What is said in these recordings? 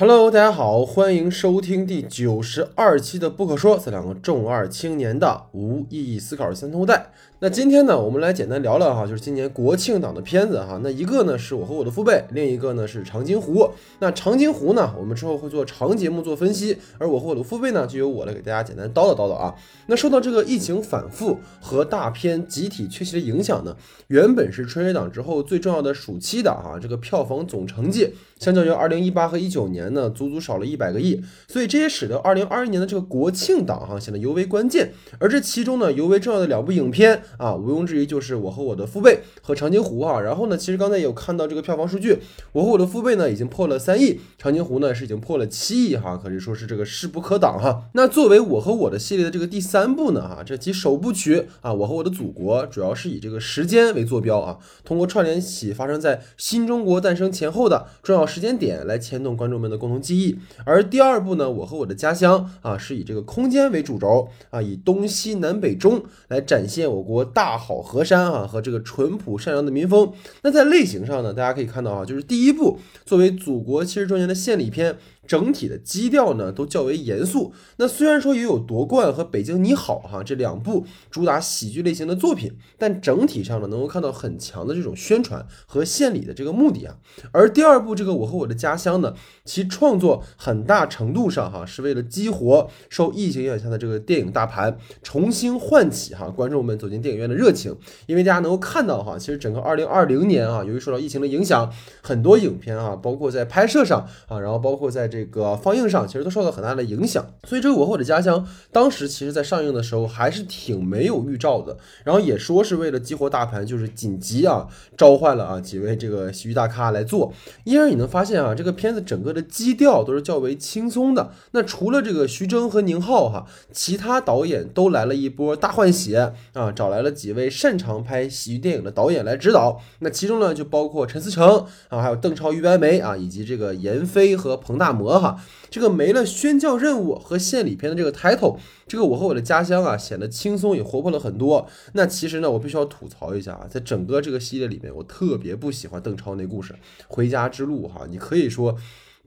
Hello，大家好，欢迎收听第九十二期的不可说，这两个重二青年的无意义思考三通带。那今天呢，我们来简单聊聊哈，就是今年国庆档的片子哈。那一个呢是我和我的父辈，另一个呢是长津湖。那长津湖呢，我们之后会做长节目做分析，而我和我的父辈呢，就由我来给大家简单叨叨叨叨啊。那受到这个疫情反复和大片集体缺席的影响呢，原本是春节档之后最重要的暑期档哈，这个票房总成绩相较于二零一八和一九年呢，足足少了一百个亿，所以这也使得二零二一年的这个国庆档哈显得尤为关键。而这其中呢，尤为重要的两部影片。啊，毋庸置疑就是我和我的父辈和长津湖啊。然后呢，其实刚才也有看到这个票房数据，我和我的父辈呢已经破了三亿，长津湖呢是已经破了七亿哈，可以说是这个势不可挡哈。那作为我和我的系列的这个第三部呢哈，这其首部曲啊，我和我的祖国主要是以这个时间为坐标啊，通过串联起发生在新中国诞生前后的重要时间点来牵动观众们的共同记忆。而第二部呢，我和我的家乡啊，是以这个空间为主轴啊，以东西南北中来展现我国大。好河山啊，和这个淳朴善良的民风。那在类型上呢，大家可以看到啊，就是第一部作为祖国七十周年的献礼片。整体的基调呢都较为严肃。那虽然说也有夺冠和北京你好哈这两部主打喜剧类型的作品，但整体上呢能够看到很强的这种宣传和献礼的这个目的啊。而第二部这个我和我的家乡呢，其创作很大程度上哈是为了激活受疫情影响的这个电影大盘，重新唤起哈观众们走进电影院的热情。因为大家能够看到哈，其实整个二零二零年啊，由于受到疫情的影响，很多影片啊，包括在拍摄上啊，然后包括在这。这个放映上其实都受到很大的影响，所以这个《我和我的家乡》当时其实在上映的时候还是挺没有预兆的，然后也说是为了激活大盘，就是紧急啊召唤了啊几位这个喜剧大咖来做。因而你能发现啊，这个片子整个的基调都是较为轻松的。那除了这个徐峥和宁浩哈，其他导演都来了一波大换血啊，找来了几位擅长拍喜剧电影的导演来指导。那其中呢就包括陈思诚啊，还有邓超、于白眉啊，以及这个闫飞和彭大魔。哈，这个没了宣教任务和献礼片的这个 title，这个我和我的家乡啊显得轻松也活泼了很多。那其实呢，我必须要吐槽一下啊，在整个这个系列里面，我特别不喜欢邓超那故事《回家之路》哈，你可以说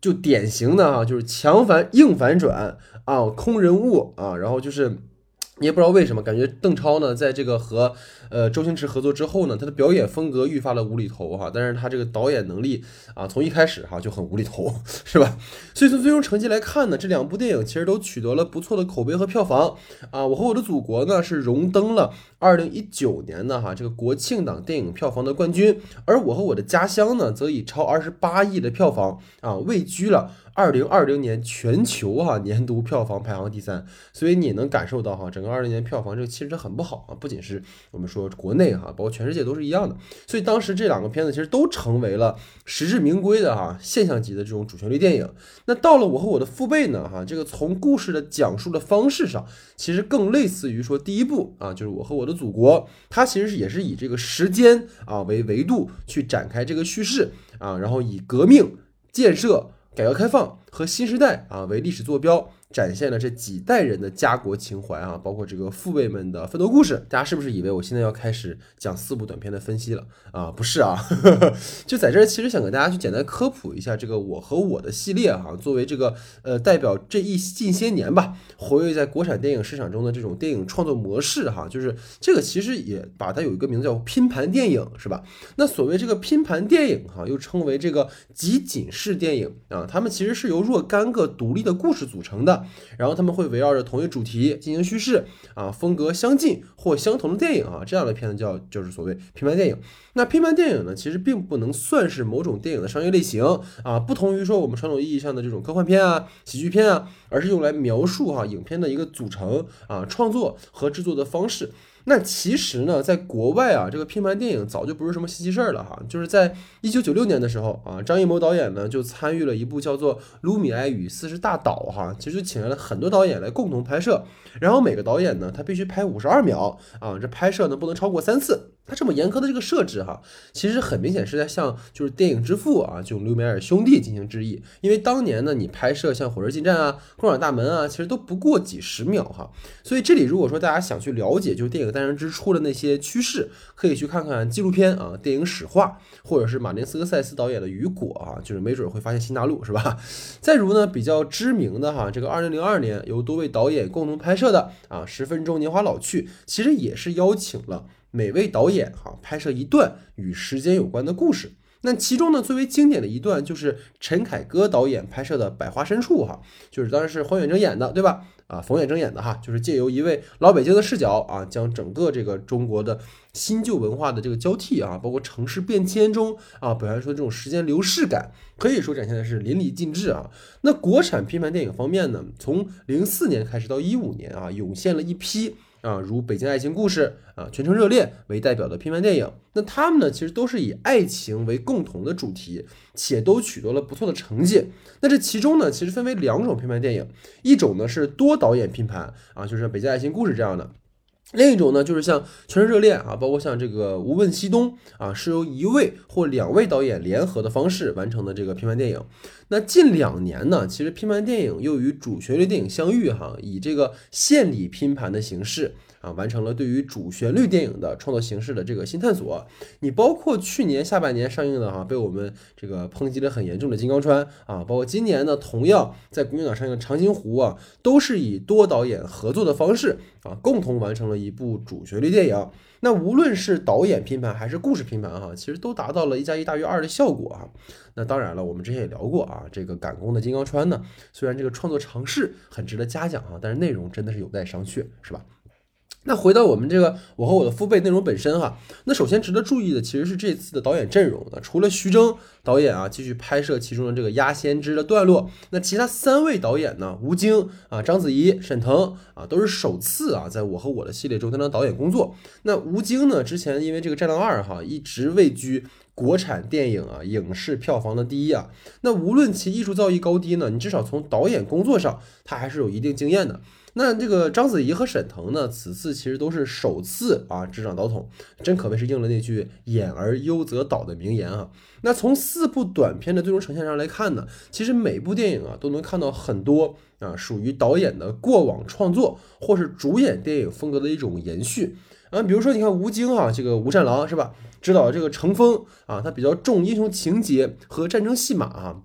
就典型的哈，就是强反硬反转啊，空人物啊，然后就是。你也不知道为什么，感觉邓超呢，在这个和呃周星驰合作之后呢，他的表演风格愈发的无厘头哈，但是他这个导演能力啊，从一开始哈就很无厘头，是吧？所以从最终成绩来看呢，这两部电影其实都取得了不错的口碑和票房啊。我和我的祖国呢是荣登了二零一九年的哈这个国庆档电影票房的冠军，而我和我的家乡呢，则以超二十八亿的票房啊位居了。二零二零年全球哈年度票房排行第三，所以你能感受到哈整个二零年票房这个其实很不好啊，不仅是我们说国内哈，包括全世界都是一样的。所以当时这两个片子其实都成为了实至名归的哈现象级的这种主旋律电影。那到了我和我的父辈呢哈，这个从故事的讲述的方式上，其实更类似于说第一部啊，就是我和我的祖国，它其实是也是以这个时间啊为维度去展开这个叙事啊，然后以革命建设。改革开放和新时代啊为历史坐标。展现了这几代人的家国情怀啊，包括这个父辈们的奋斗故事。大家是不是以为我现在要开始讲四部短片的分析了啊？不是啊，就在这儿，其实想给大家去简单科普一下这个我和我的系列哈，作为这个呃代表这一近些年吧，活跃在国产电影市场中的这种电影创作模式哈，就是这个其实也把它有一个名字叫拼盘电影是吧？那所谓这个拼盘电影哈，又称为这个集锦式电影啊，它们其实是由若干个独立的故事组成的。然后他们会围绕着同一主题进行叙事啊，风格相近或相同的电影啊，这样的片子叫就是所谓拼盘电影。那拼盘电影呢，其实并不能算是某种电影的商业类型啊，不同于说我们传统意义上的这种科幻片啊、喜剧片啊，而是用来描述哈影片的一个组成啊、创作和制作的方式。那其实呢，在国外啊，这个拼盘电影早就不是什么稀奇事儿了哈。就是在一九九六年的时候啊，张艺谋导演呢就参与了一部叫做《卢米埃与四十大岛》哈，其实请来了很多导演来共同拍摄，然后每个导演呢他必须拍五十二秒啊，这拍摄呢不能超过三次。它这么严苛的这个设置哈，其实很明显是在向就是电影之父啊，就卢米埃尔兄弟进行致意。因为当年呢，你拍摄像《火车进站》啊、《共享大门》啊，其实都不过几十秒哈。所以这里如果说大家想去了解就是电影诞生之初的那些趋势，可以去看看纪录片啊、电影史话，或者是马丁斯科塞斯导演的《雨果》啊，就是没准会发现新大陆是吧？再如呢，比较知名的哈，这个二零零二年由多位导演共同拍摄的啊，《十分钟年华老去》，其实也是邀请了。每位导演哈拍摄一段与时间有关的故事，那其中呢最为经典的一段就是陈凯歌导演拍摄的《百花深处》哈，就是当然是黄远征演的对吧？啊，冯远征演的哈，就是借由一位老北京的视角啊，将整个这个中国的新旧文化的这个交替啊，包括城市变迁中啊，表现出这种时间流逝感，可以说展现的是淋漓尽致啊。那国产批判电影方面呢，从零四年开始到一五年啊，涌现了一批。啊，如《北京爱情故事》啊，《全城热恋》为代表的拼盘电影，那他们呢，其实都是以爱情为共同的主题，且都取得了不错的成绩。那这其中呢，其实分为两种拼盘电影，一种呢是多导演拼盘啊，就是《北京爱情故事》这样的。另一种呢，就是像《全城热恋》啊，包括像这个《无问西东》啊，是由一位或两位导演联合的方式完成的这个拼盘电影。那近两年呢，其实拼盘电影又与主旋律电影相遇哈，以这个献礼拼盘的形式。啊，完成了对于主旋律电影的创作形式的这个新探索。你包括去年下半年上映的哈，被我们这个抨击的很严重的《金刚川》啊，包括今年呢，同样在国庆档上映的《长津湖》啊，都是以多导演合作的方式啊，共同完成了一部主旋律电影。那无论是导演拼盘还是故事拼盘哈，其实都达到了一加一大于二的效果啊。那当然了，我们之前也聊过啊，这个赶工的《金刚川》呢，虽然这个创作尝试很值得嘉奖啊，但是内容真的是有待商榷，是吧？那回到我们这个我和我的父辈内容本身哈，那首先值得注意的其实是这次的导演阵容。那除了徐峥导演啊继续拍摄其中的这个鸭先知的段落，那其他三位导演呢，吴京啊、章子怡、沈腾啊，都是首次啊在我和我的系列中担当导演工作。那吴京呢，之前因为这个《战狼二》哈一直位居国产电影啊影视票房的第一啊。那无论其艺术造诣高低呢，你至少从导演工作上他还是有一定经验的。那这个章子怡和沈腾呢，此次其实都是首次啊执掌导筒，真可谓是应了那句“演而优则导”的名言啊。那从四部短片的最终呈现上来看呢，其实每部电影啊都能看到很多啊属于导演的过往创作或是主演电影风格的一种延续啊。比如说你看吴京啊，这个吴战狼是吧，指导这个乘风啊，他比较重英雄情节和战争戏码啊。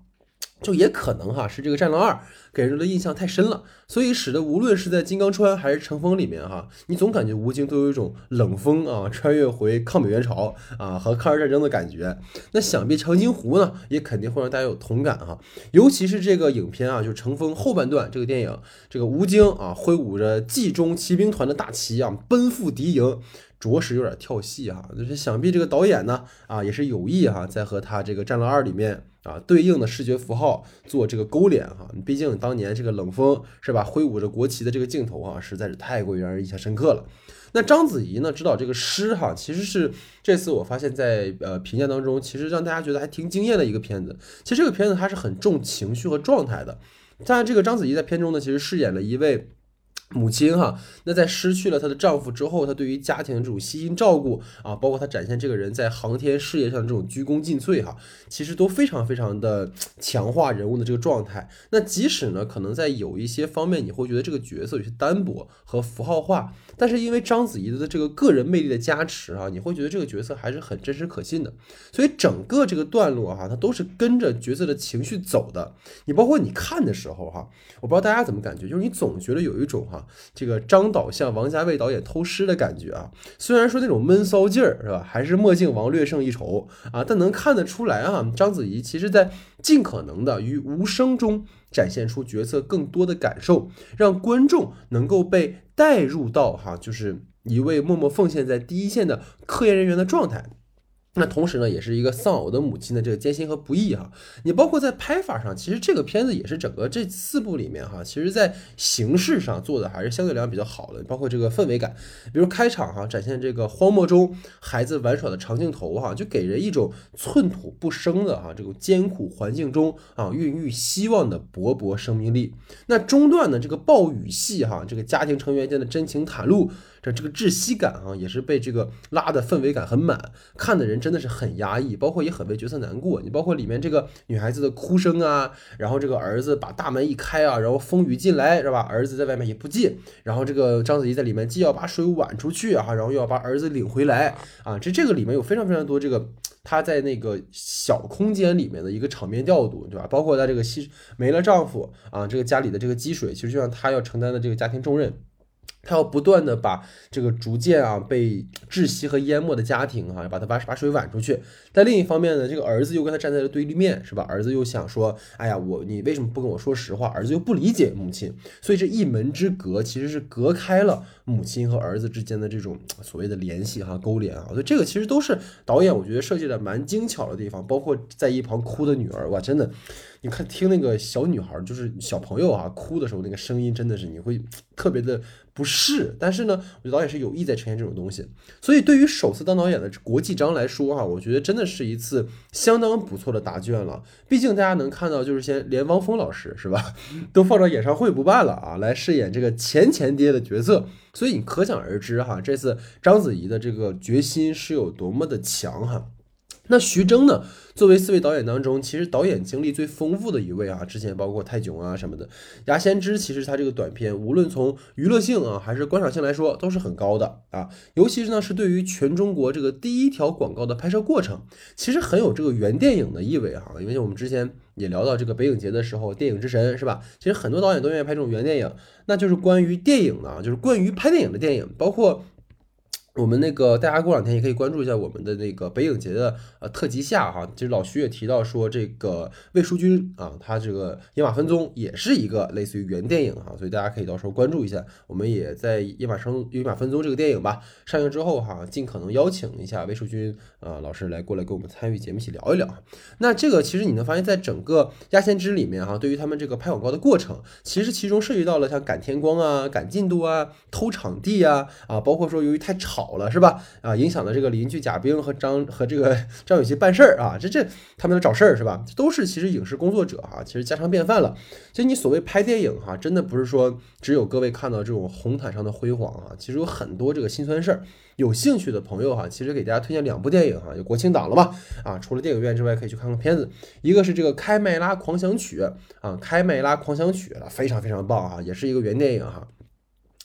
就也可能哈是这个《战狼二》给人的印象太深了，所以使得无论是在《金刚川》还是《乘风》里面哈，你总感觉吴京都有一种冷风啊，穿越回抗美援朝啊和抗日战争的感觉。那想必《长津湖》呢，也肯定会让大家有同感哈。尤其是这个影片啊，就是《乘风》后半段这个电影，这个吴京啊挥舞着冀中骑兵团的大旗啊，奔赴敌营。着实有点跳戏哈，就是想必这个导演呢啊也是有意哈，在和他这个《战狼二》里面啊对应的视觉符号做这个勾连哈。毕竟当年这个冷风是吧，挥舞着国旗的这个镜头啊，实在是太过于让人印象深刻了。那章子怡呢，指导这个诗哈，其实是这次我发现，在呃评价当中，其实让大家觉得还挺惊艳的一个片子。其实这个片子它是很重情绪和状态的。但这个章子怡在片中呢，其实饰演了一位。母亲哈，那在失去了她的丈夫之后，她对于家庭的这种悉心照顾啊，包括她展现这个人在航天事业上这种鞠躬尽瘁哈，其实都非常非常的强化人物的这个状态。那即使呢，可能在有一些方面你会觉得这个角色有些单薄和符号化，但是因为章子怡的这个个人魅力的加持啊，你会觉得这个角色还是很真实可信的。所以整个这个段落哈，它都是跟着角色的情绪走的。你包括你看的时候哈，我不知道大家怎么感觉，就是你总觉得有一种哈。这个张导向王家卫导演偷师的感觉啊，虽然说那种闷骚劲儿是吧，还是墨镜王略胜一筹啊，但能看得出来啊，章子怡其实在尽可能的于无声中展现出角色更多的感受，让观众能够被带入到哈，就是一位默默奉献在第一线的科研人员的状态。那同时呢，也是一个丧偶的母亲的这个艰辛和不易哈。你包括在拍法上，其实这个片子也是整个这四部里面哈，其实在形式上做的还是相对来讲比较好的。包括这个氛围感，比如开场哈，展现这个荒漠中孩子玩耍的长镜头哈，就给人一种寸土不生的哈这种艰苦环境中啊孕育希望的勃勃生命力。那中段呢，这个暴雨戏哈，这个家庭成员间的真情袒露，这这个窒息感啊，也是被这个拉的氛围感很满，看的人真的是很压抑，包括也很为角色难过。你包括里面这个女孩子的哭声啊，然后这个儿子把大门一开啊，然后风雨进来是吧？儿子在外面也不进，然后这个章子怡在里面既要把水挽出去啊，然后又要把儿子领回来啊，这这个里面有非常非常多这个她在那个小空间里面的一个场面调度，对吧？包括她这个牺没了丈夫啊，这个家里的这个积水，其实就像她要承担的这个家庭重任。他要不断的把这个逐渐啊被窒息和淹没的家庭哈啊，把他把把水挽出去。但另一方面呢，这个儿子又跟他站在了对立面，是吧？儿子又想说，哎呀，我你为什么不跟我说实话？儿子又不理解母亲，所以这一门之隔其实是隔开了母亲和儿子之间的这种所谓的联系哈勾连啊。所以这个其实都是导演我觉得设计的蛮精巧的地方，包括在一旁哭的女儿，哇，真的。你看，听那个小女孩，就是小朋友啊，哭的时候那个声音，真的是你会特别的不是。但是呢，我觉得导演是有意在呈现这种东西。所以对于首次当导演的国际章来说，哈，我觉得真的是一次相当不错的答卷了。毕竟大家能看到，就是先连汪峰老师是吧，都放到演唱会不办了啊，来饰演这个前前爹的角色。所以你可想而知哈，这次章子怡的这个决心是有多么的强哈。那徐峥呢？作为四位导演当中，其实导演经历最丰富的一位啊，之前包括泰囧啊什么的，《牙仙之》其实他这个短片，无论从娱乐性啊还是观赏性来说，都是很高的啊。尤其是呢，是对于全中国这个第一条广告的拍摄过程，其实很有这个原电影的意味哈。因为我们之前也聊到这个北影节的时候，电影之神是吧？其实很多导演都愿意拍这种原电影，那就是关于电影呢，就是关于拍电影的电影，包括。我们那个大家过两天也可以关注一下我们的那个北影节的呃特辑下哈，其实老徐也提到说这个魏淑君啊，他这个《野马分鬃》也是一个类似于原电影哈，所以大家可以到时候关注一下。我们也在《野马生野马分鬃》这个电影吧上映之后哈，尽可能邀请一下魏淑君啊老师来过来跟我们参与节目一起聊一聊。那这个其实你能发现在整个《压线之》里面哈，对于他们这个拍广告的过程，其实其中涉及到了像赶天光啊、赶进度啊、偷场地啊啊，包括说由于太吵。好了是吧？啊，影响了这个邻居贾冰和张和这个 张雨绮办事儿啊，这这他们要找事儿是吧？都是其实影视工作者哈，其实家常便饭了。其实你所谓拍电影哈，真的不是说只有各位看到这种红毯上的辉煌啊，其实有很多这个心酸事儿。有兴趣的朋友哈，其实给大家推荐两部电影哈，有国庆档了嘛？啊，除了电影院之外，可以去看看片子。一个是这个《开麦拉狂想曲》啊，《开麦拉狂想曲》非常非常棒啊，也是一个原电影哈。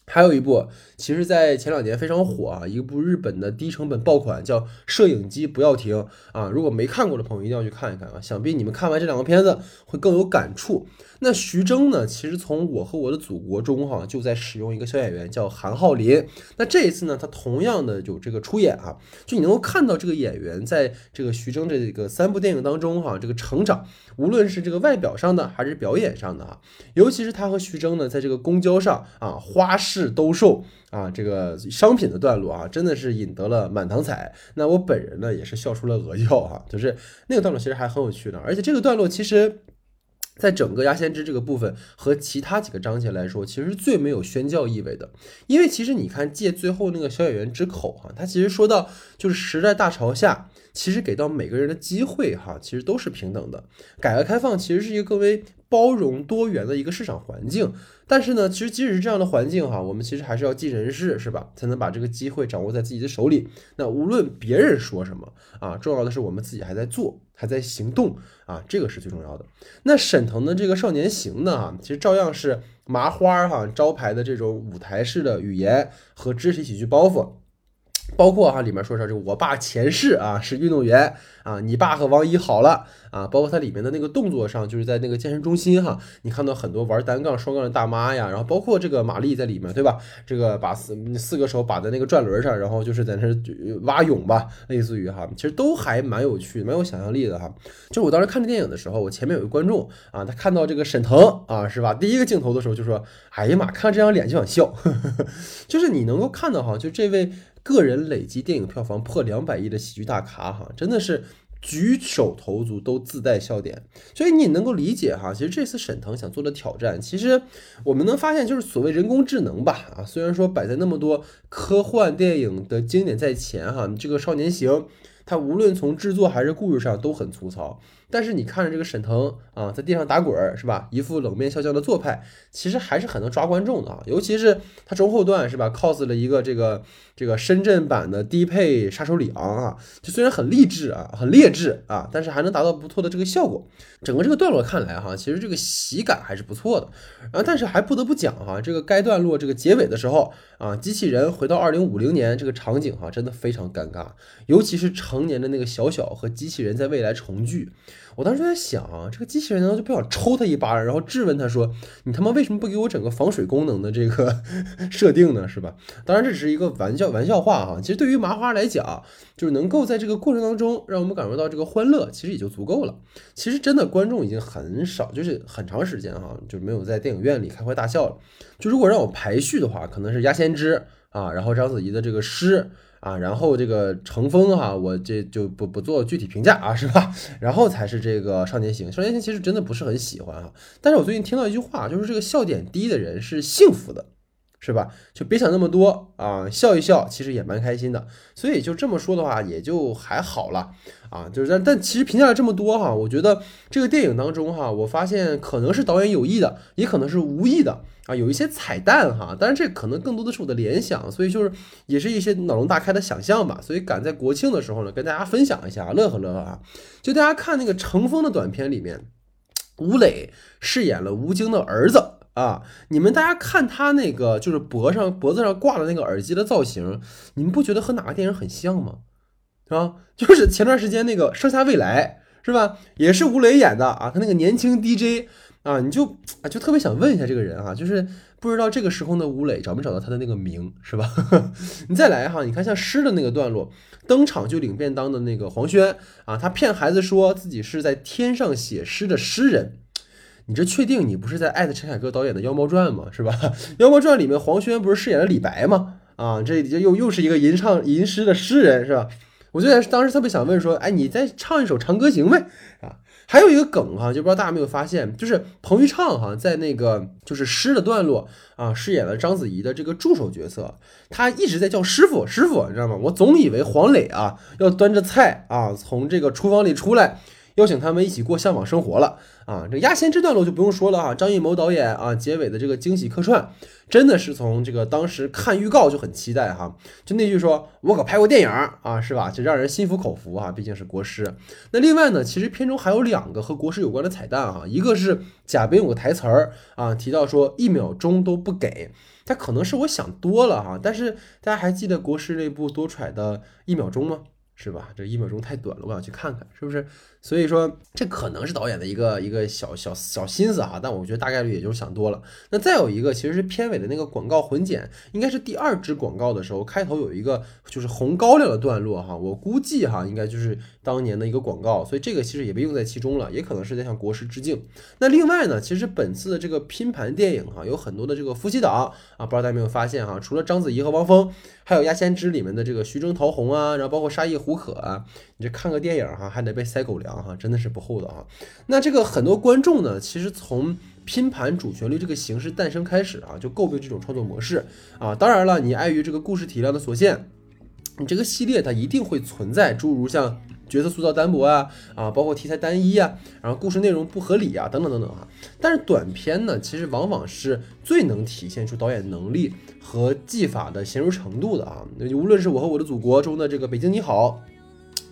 还有一部，其实，在前两年非常火啊，一部日本的低成本爆款，叫《摄影机不要停》啊。如果没看过的朋友，一定要去看一看啊。想必你们看完这两个片子会更有感触。那徐峥呢？其实从《我和我的祖国》中哈，就在使用一个小演员叫韩浩林。那这一次呢，他同样的有这个出演啊，就你能够看到这个演员在这个徐峥这个三部电影当中哈，这个成长，无论是这个外表上的还是表演上的啊，尤其是他和徐峥呢，在这个公交上啊，花式。兜售啊，这个商品的段落啊，真的是引得了满堂彩。那我本人呢，也是笑出了鹅叫哈，就是那个段落其实还很有趣的，而且这个段落其实，在整个压先知这个部分和其他几个章节来说，其实最没有宣教意味的。因为其实你看借最后那个小演员之口哈，他其实说到就是时代大潮下，其实给到每个人的机会哈，其实都是平等的。改革开放其实是一个更为包容多元的一个市场环境。但是呢，其实即使是这样的环境哈，我们其实还是要尽人事，是吧？才能把这个机会掌握在自己的手里。那无论别人说什么啊，重要的是我们自己还在做，还在行动啊，这个是最重要的。那沈腾的这个《少年行》呢，哈，其实照样是麻花哈招牌的这种舞台式的语言和肢体喜剧包袱。包括哈里面说说这个我爸前世啊是运动员啊，你爸和王一好了啊，包括它里面的那个动作上，就是在那个健身中心哈，你看到很多玩单杠、双杠的大妈呀，然后包括这个玛丽在里面对吧？这个把四四个手把在那个转轮上，然后就是在那蛙泳吧，类似于哈，其实都还蛮有趣、蛮有想象力的哈。就我当时看这电影的时候，我前面有个观众啊，他看到这个沈腾啊是吧？第一个镜头的时候就说：“哎呀妈，看这张脸就想笑。”就是你能够看到哈，就这位。个人累计电影票房破两百亿的喜剧大咖哈，真的是举手投足都自带笑点，所以你能够理解哈。其实这次沈腾想做的挑战，其实我们能发现就是所谓人工智能吧啊，虽然说摆在那么多科幻电影的经典在前哈，这个少年行。它无论从制作还是故事上都很粗糙，但是你看着这个沈腾啊，在地上打滚儿是吧？一副冷面笑匠的做派，其实还是很能抓观众的啊。尤其是他中后段是吧，cos 了一个这个这个深圳版的低配杀手李昂啊，就虽然很励志啊，很劣质啊，但是还能达到不错的这个效果。整个这个段落看来哈，其实这个喜感还是不错的。然后但是还不得不讲哈，这个该段落这个结尾的时候啊，机器人回到二零五零年这个场景哈，真的非常尴尬，尤其是成年的那个小小和机器人在未来重聚。我当时在想啊，这个机器人难道就不想抽他一巴掌，然后质问他说：“你他妈为什么不给我整个防水功能的这个 设定呢？是吧？”当然这只是一个玩笑玩笑话哈。其实对于麻花来讲，就是能够在这个过程当中让我们感受到这个欢乐，其实也就足够了。其实真的观众已经很少，就是很长时间哈，就没有在电影院里开怀大笑了。就如果让我排序的话，可能是《鸭先知》啊，然后章子怡的这个诗。啊，然后这个乘风哈，我这就不不做具体评价啊，是吧？然后才是这个少年行，少年行其实真的不是很喜欢啊。但是我最近听到一句话，就是这个笑点低的人是幸福的，是吧？就别想那么多啊，笑一笑其实也蛮开心的。所以就这么说的话，也就还好了啊。就是但但其实评价了这么多哈，我觉得这个电影当中哈，我发现可能是导演有意的，也可能是无意的。啊，有一些彩蛋哈，但是这可能更多的是我的联想，所以就是也是一些脑洞大开的想象吧。所以赶在国庆的时候呢，跟大家分享一下，乐呵乐呵啊。就大家看那个乘风的短片里面，吴磊饰演了吴京的儿子啊。你们大家看他那个就是脖上脖子上挂的那个耳机的造型，你们不觉得和哪个电影很像吗？啊，就是前段时间那个《盛夏未来》是吧？也是吴磊演的啊，他那个年轻 DJ。啊，你就啊，就特别想问一下这个人啊，就是不知道这个时候的吴磊找没找到他的那个名，是吧？你再来哈，你看像诗的那个段落，登场就领便当的那个黄轩啊，他骗孩子说自己是在天上写诗的诗人，你这确定你不是在艾特陈凯歌导演的《妖猫传》吗？是吧？《妖猫传》里面黄轩不是饰演了李白吗？啊，这又又是一个吟唱吟诗的诗人，是吧？我就当时特别想问说，哎，你再唱一首《长歌行》呗？啊？还有一个梗哈，就不知道大家没有发现，就是彭昱畅哈，在那个就是诗的段落啊，饰演了章子怡的这个助手角色，他一直在叫师傅师傅，你知道吗？我总以为黄磊啊要端着菜啊从这个厨房里出来。邀请他们一起过向往生活了啊！这压线这段落就不用说了哈，张艺谋导演啊，结尾的这个惊喜客串，真的是从这个当时看预告就很期待哈。就那句说，我可拍过电影啊，是吧？就让人心服口服哈，毕竟是国师。那另外呢，其实片中还有两个和国师有关的彩蛋哈，一个是贾冰有个台词儿啊，提到说一秒钟都不给，他可能是我想多了哈，但是大家还记得国师那部多舛的一秒钟吗？是吧？这一秒钟太短了，我想去看看，是不是？所以说，这可能是导演的一个一个小小小心思哈，但我觉得大概率也就是想多了。那再有一个，其实是片尾的那个广告混剪，应该是第二支广告的时候，开头有一个就是红高粱的段落哈，我估计哈，应该就是当年的一个广告，所以这个其实也被用在其中了，也可能是在向国师致敬。那另外呢，其实本次的这个拼盘电影哈，有很多的这个夫妻档啊，不知道大家有没有发现哈，除了章子怡和汪峰，还有《鸭先知》里面的这个徐峥、陶虹啊，然后包括沙溢、胡可啊，你这看个电影哈，还得被塞狗粮。哈，真的是不厚道啊！那这个很多观众呢，其实从拼盘主旋律这个形式诞生开始啊，就诟病这种创作模式啊。当然了，你碍于这个故事体量的所限，你这个系列它一定会存在诸如像角色塑造单薄啊啊，包括题材单一啊，然后故事内容不合理啊，等等等等哈。但是短片呢，其实往往是最能体现出导演能力和技法的娴熟程度的啊。那无论是我和我的祖国中的这个北京你好。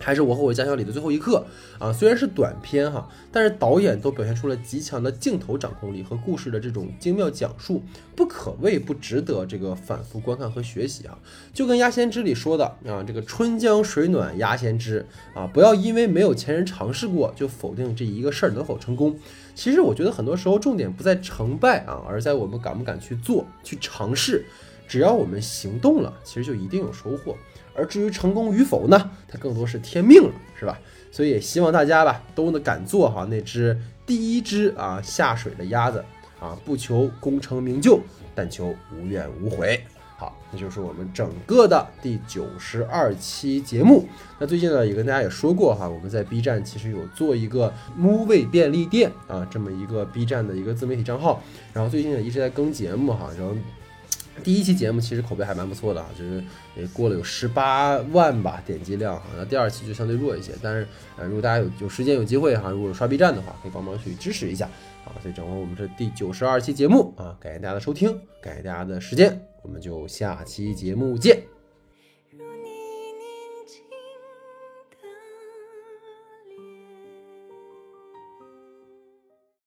还是我和我家乡里的最后一刻啊，虽然是短片哈，但是导演都表现出了极强的镜头掌控力和故事的这种精妙讲述，不可谓不值得这个反复观看和学习啊。就跟《鸭先知》里说的啊，这个春江水暖鸭先知啊，不要因为没有前人尝试过就否定这一个事儿能否成功。其实我觉得很多时候重点不在成败啊，而在我们敢不敢去做、去尝试。只要我们行动了，其实就一定有收获。而至于成功与否呢，它更多是天命了，是吧？所以也希望大家吧都能敢做哈那只第一只啊下水的鸭子啊，不求功成名就，但求无怨无悔。好，那就是我们整个的第九十二期节目。那最近呢也跟大家也说过哈，我们在 B 站其实有做一个 Movie 便利店啊这么一个 B 站的一个自媒体账号，然后最近呢一直在更节目哈，然后。第一期节目其实口碑还蛮不错的啊，就是也过了有十八万吧点击量哈。那第二期就相对弱一些，但是呃，如果大家有有时间有机会哈，如果刷 B 站的话，可以帮忙去支持一下啊。所以整个我们这第九十二期节目啊，感谢大家的收听，感谢大家的时间，我们就下期节目见。